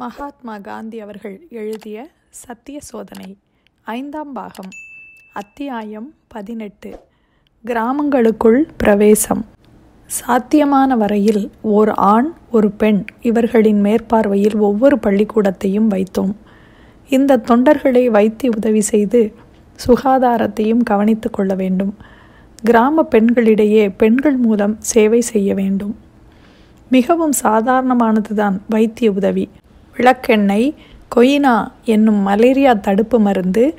மகாத்மா காந்தி அவர்கள் எழுதிய சத்திய சோதனை ஐந்தாம் பாகம் அத்தியாயம் பதினெட்டு கிராமங்களுக்குள் பிரவேசம். சாத்தியமான வரையில் ஓர் ஆண் ஒரு பெண் இவர்களின் மேற்பார்வையில் ஒவ்வொரு பள்ளிக்கூடத்தையும் வைத்தோம். இந்த தொண்டர்களை வைத்திய உதவி செய்து சுகாதாரத்தையும் கவனித்துக் கொள்ள வேண்டும். கிராம பெண்களிடையே பெண்கள் மூலம் சேவை செய்ய வேண்டும். மிகவும் சாதாரணமானதுதான் வைத்திய உதவி. விளக்கெண்ணெய் கொயினா என்னும் மலேரியா தடுப்பு மருந்து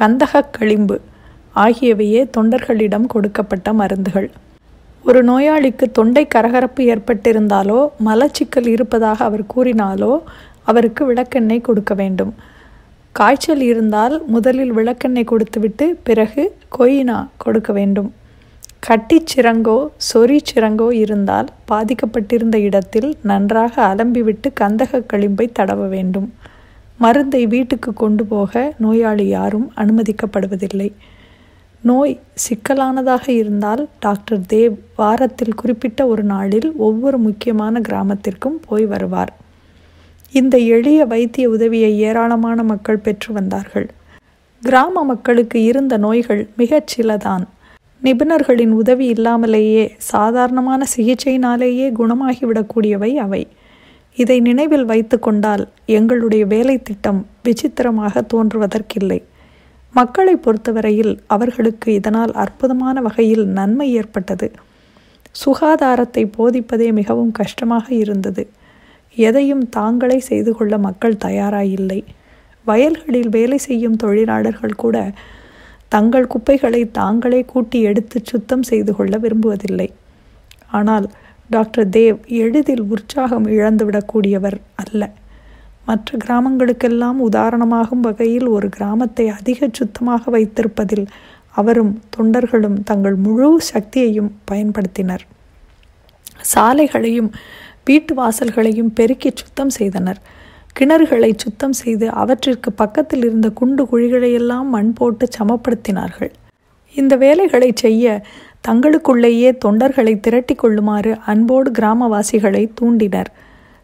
கந்தகக் களிம்பு ஆகியவையே தொண்டர்களிடம் கொடுக்கப்பட்ட மருந்துகள். ஒரு நோயாளிக்கு தொண்டை கரகரப்பு ஏற்பட்டிருந்தாலோ மலச்சிக்கல் இருப்பதாக அவர் கூறினாலோ அவருக்கு விளக்கெண்ணெய் கொடுக்க வேண்டும். காய்ச்சல் இருந்தால் முதலில் விளக்கெண்ணெய் கொடுத்துவிட்டு பிறகு கொயினா கொடுக்க வேண்டும். கட்டிச்சிறங்கோ சொறி சிறங்கோ இருந்தால் பாதிக்கப்பட்டிருந்த இடத்தில் நன்றாக அலம்பிவிட்டு கந்தக களிம்பை தடவ வேண்டும். மருந்தை வீட்டுக்கு கொண்டு போக நோயாளி யாரும் அனுமதிக்கப்படுவதில்லை. நோய் சிக்கலானதாக இருந்தால் டாக்டர் தேவ் வாரத்தில் குறிப்பிட்ட ஒரு நாளில் ஒவ்வொரு முக்கியமான கிராமத்திற்கும் போய் வருவார். இந்த எளிய வைத்திய உதவியை ஏராளமான மக்கள் பெற்று வந்தார்கள். கிராம மக்களுக்கு இருந்த நோய்கள் மிகச் சிலதான். நிபுணர்களின் உதவி இல்லாமலேயே சாதாரணமான சிகிச்சையினாலேயே குணமாகிவிடக்கூடியவை அவை. இதை நினைவில் வைத்து கொண்டால் எங்களுடைய வேலை திட்டம் விசித்திரமாக தோன்றுவதற்கில்லை. மக்களை பொறுத்தவரையில் அவர்களுக்கு இதனால் அற்புதமான வகையில் நன்மை ஏற்பட்டது. சுகாதாரத்தை போதிப்பதே மிகவும் கஷ்டமாக இருந்தது. எதையும் தாங்களே செய்து கொள்ள மக்கள் தயாராயில்லை. வயல்களில் வேலை செய்யும் தொழிலாளர்கள் கூட தங்கள் குப்பைகளை தாங்களே கூட்டி எடுத்து சுத்தம் செய்து கொள்ள விரும்புவதில்லை. ஆனால் டாக்டர் தேவ் எளிதில் உற்சாகம் இழந்துவிடக்கூடியவர் அல்ல. மற்ற கிராமங்களுக்கெல்லாம் உதாரணமாகும் வகையில் ஒரு கிராமத்தை அதிக சுத்தமாக வைத்திருப்பதில் அவரும் தொண்டர்களும் தங்கள் முழு சக்தியையும் பயன்படுத்தினர். சாலைகளையும் வீட்டு வாசல்களையும் பெருக்கி சுத்தம் செய்தனர். கிணறுகளை சுத்தம் செய்து அவற்றிற்கு பக்கத்தில் இருந்த குண்டு குழிகளையெல்லாம் மண் போட்டு சமப்படுத்தினார்கள். இந்த வேலைகளை செய்ய தங்களுக்குள்ளேயே தொண்டர்களை திரட்டி கொள்ளுமாறு அன்போடு கிராமவாசிகளை தூண்டினர்.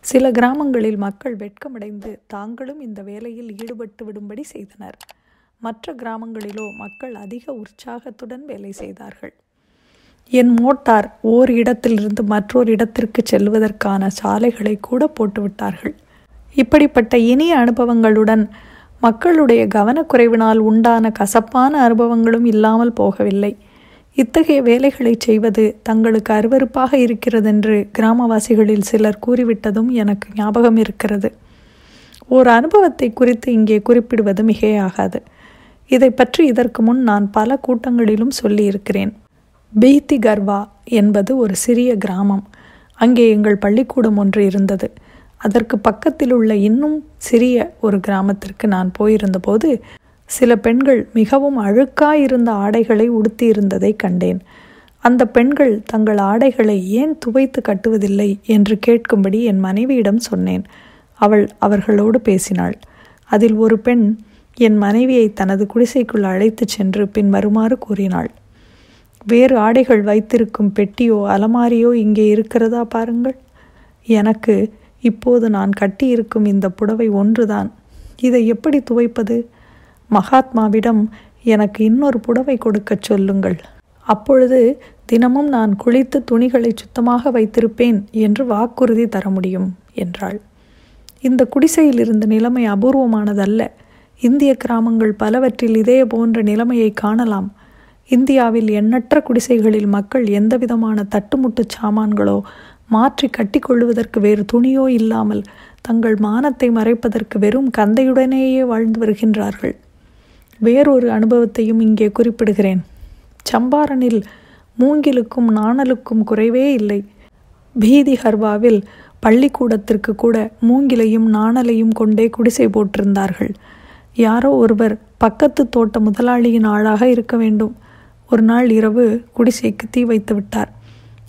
சில கிராமங்களில் மக்கள் வெட்கமடைந்து தாங்களும் இந்த வேலையில் ஈடுபட்டு விடும்படி செய்தனர். மற்ற கிராமங்களிலோ மக்கள் அதிக உற்சாகத்துடன் வேலை செய்தார்கள். என் மோட்டார் ஓர் இடத்திலிருந்து மற்றொரு இடத்திற்கு செல்வதற்கான சாலைகளை கூட போட்டுவிட்டார்கள். இப்படிப்பட்ட இனிய அனுபவங்களுடன் மக்களுடைய கவனக்குறைவினால் உண்டான கசப்பான அனுபவங்களும் இல்லாமல் போகவில்லை. இத்தகைய வேலைகளை செய்வது தங்களுக்கு அருவறுப்பாக இருக்கிறதென்று கிராமவாசிகளில் சிலர் கூறிவிட்டதும் எனக்கு ஞாபகம் இருக்கிறது. ஓர் அனுபவத்தை குறித்து இங்கே குறிப்பிடுவது மிகையாகாது. இதை பற்றி இதற்கு முன் நான் பல கூட்டங்களிலும் சொல்லியிருக்கிறேன். பீத்தி கர்வா என்பது ஒரு சிறிய கிராமம். அங்கே எங்கள் பள்ளிக்கூடம் ஒன்று இருந்தது. அதற்கு பக்கத்தில் உள்ள இன்னும் சிறிய ஒரு கிராமத்திற்கு நான் போயிருந்தபோது சில பெண்கள் மிகவும் அழுக்காயிருந்த ஆடைகளை உடுத்தியிருந்ததை கண்டேன். அந்த பெண்கள் தங்கள் ஆடைகளை ஏன் துவைத்து கட்டுவதில்லை என்று கேட்கும்படி என் மனைவியிடம் சொன்னேன். அவள் அவர்களோடு பேசினாள். அதில் ஒரு பெண் என் மனைவியை தனது குடிசைக்குள் அழைத்துச் சென்று பின் வருமாறு கூறினாள். வேறு ஆடைகள் வைத்திருக்கும் பெட்டியோ அலமாரியோ இங்கே இருக்கிறதா பாருங்கள். எனக்கு இப்போது நான் கட்டியிருக்கும் இந்த புடவை ஒன்றுதான். இதை எப்படி துவைப்பது? மகாத்மாவிடம் எனக்கு இன்னொரு புடவை கொடுக்கச் சொல்லுங்கள். அப்பொழுது தினமும் நான் குளித்து துணிகளை சுத்தமாக வைத்திருப்பேன் என்று வாக்குறுதி தர முடியும் என்றாள். இந்த குடிசையில் இருந்த நிலைமை அபூர்வமானதல்ல. இந்திய கிராமங்கள் பலவற்றில் இதே போன்ற நிலைமையை காணலாம். இந்தியாவில் எண்ணற்ற குடிசைகளில் மக்கள் எந்தவிதமான தட்டுமுட்டு சாமான்களோ மாற்றி கட்டிக்கொள்வதற்கு வேறு துணியோ இல்லாமல் தங்கள் மானத்தை மறைப்பதற்கு வெறும் கந்தையுடனேயே வாழ்ந்து வருகின்றார்கள். வேறொரு அனுபவத்தையும் இங்கே குறிப்பிடுகிறேன். சம்பாரனில் மூங்கிலுக்கும் நாணலுக்கும் குறைவே இல்லை. பீதி ஹர்வாவில் பள்ளிக்கூடத்திற்கு கூட மூங்கிலையும் நாணலையும் கொண்டே குடிசை போட்டிருந்தார்கள். யாரோ ஒருவர் பக்கத்து தோட்ட முதலாளியின் ஆளாக இருக்க வேண்டும். ஒரு நாள் இரவு குடிசைக்கு தீ வைத்து விட்டார்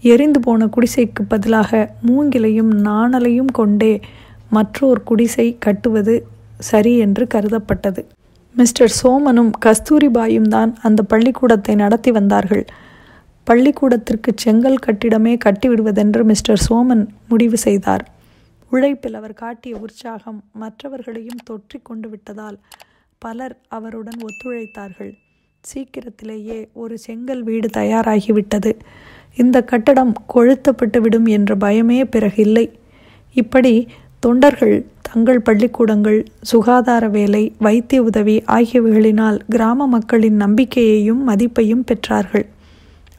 எரிந்து போன குடிசைக்கு பதிலாக மூங்கிலையும் நாணலையும் கொண்டே மற்றொரு குடிசை கட்டுவது சரி என்று கருதப்பட்டது. மிஸ்டர் சோமனும் கஸ்தூரிபாயும் தான் அந்த பள்ளிக்கூடத்தை நடத்தி வந்தார்கள். பள்ளிக்கூடத்திற்கு செங்கல் கட்டிடமே கட்டிவிடுவதென்று மிஸ்டர் சோமன் முடிவு செய்தார். உழைப்பில் அவர் காட்டிய உற்சாகம் மற்றவர்களையும் தொற்றி கொண்டு விட்டதால் பலர் அவருடன் ஒத்துழைத்தார்கள். சீக்கிரத்திலேயே ஒரு செங்கல் வீடு தயாராகிவிட்டது. இந்த கட்டடம் கொழுத்தப்பட்டு விடும் என்ற பயமே பிறகு இல்லை இப்படி தொண்டர்கள் தங்கள் பள்ளிக்கூடங்கள் சுகாதார வேலை வைத்திய உதவி ஆகியவைகளினால் கிராம மக்களின் நம்பிக்கையையும் மதிப்பையும் பெற்றார்கள்.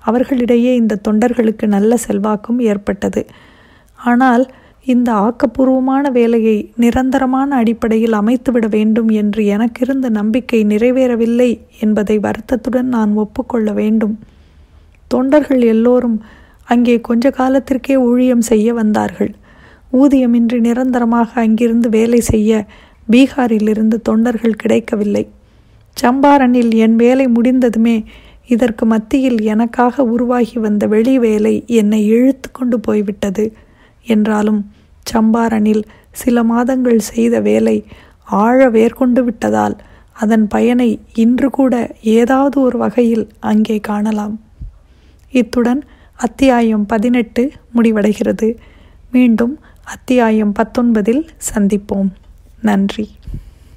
அவர்களிடையே இந்த தொண்டர்களுக்கு நல்ல செல்வாக்கும் ஏற்பட்டது. ஆனால் இந்த ஆக்கப்பூர்வமான வேலையை நிரந்தரமான அடிப்படையில் அமைத்துவிட வேண்டும் என்று எனக்கிருந்த நம்பிக்கை நிறைவேறவில்லை என்பதை வருத்தத்துடன் நான் ஒப்புக்கொள்ள வேண்டும். தொண்டர்கள் எல்லோரும் அங்கே கொஞ்ச காலத்திற்கே ஊழியம் செய்ய வந்தார்கள். ஊதியமின்றி நிரந்தரமாக அங்கிருந்து வேலை செய்ய பீகாரிலிருந்து தொண்டர்கள் கிடைக்கவில்லை. சம்பாரனில் என் வேலை முடிந்ததுமே இதற்கு மத்தியில் எனக்காக உருவாகி வந்த வெளி வேலை என்னை இழுத்து கொண்டு போய்விட்டது என்றாலும் சம்பாரனில் சில மாதங்கள் செய்த வேலை ஆழ வேர்கொண்டு விட்டதால் அதன் பயனை இன்று கூட ஏதாவது ஒரு வகையில் அங்கே காணலாம். இத்துடன் அத்தியாயம் பதினெட்டு முடிவடைகிறது. மீண்டும் அத்தியாயம் பத்தொன்பதில் சந்திப்போம். நன்றி.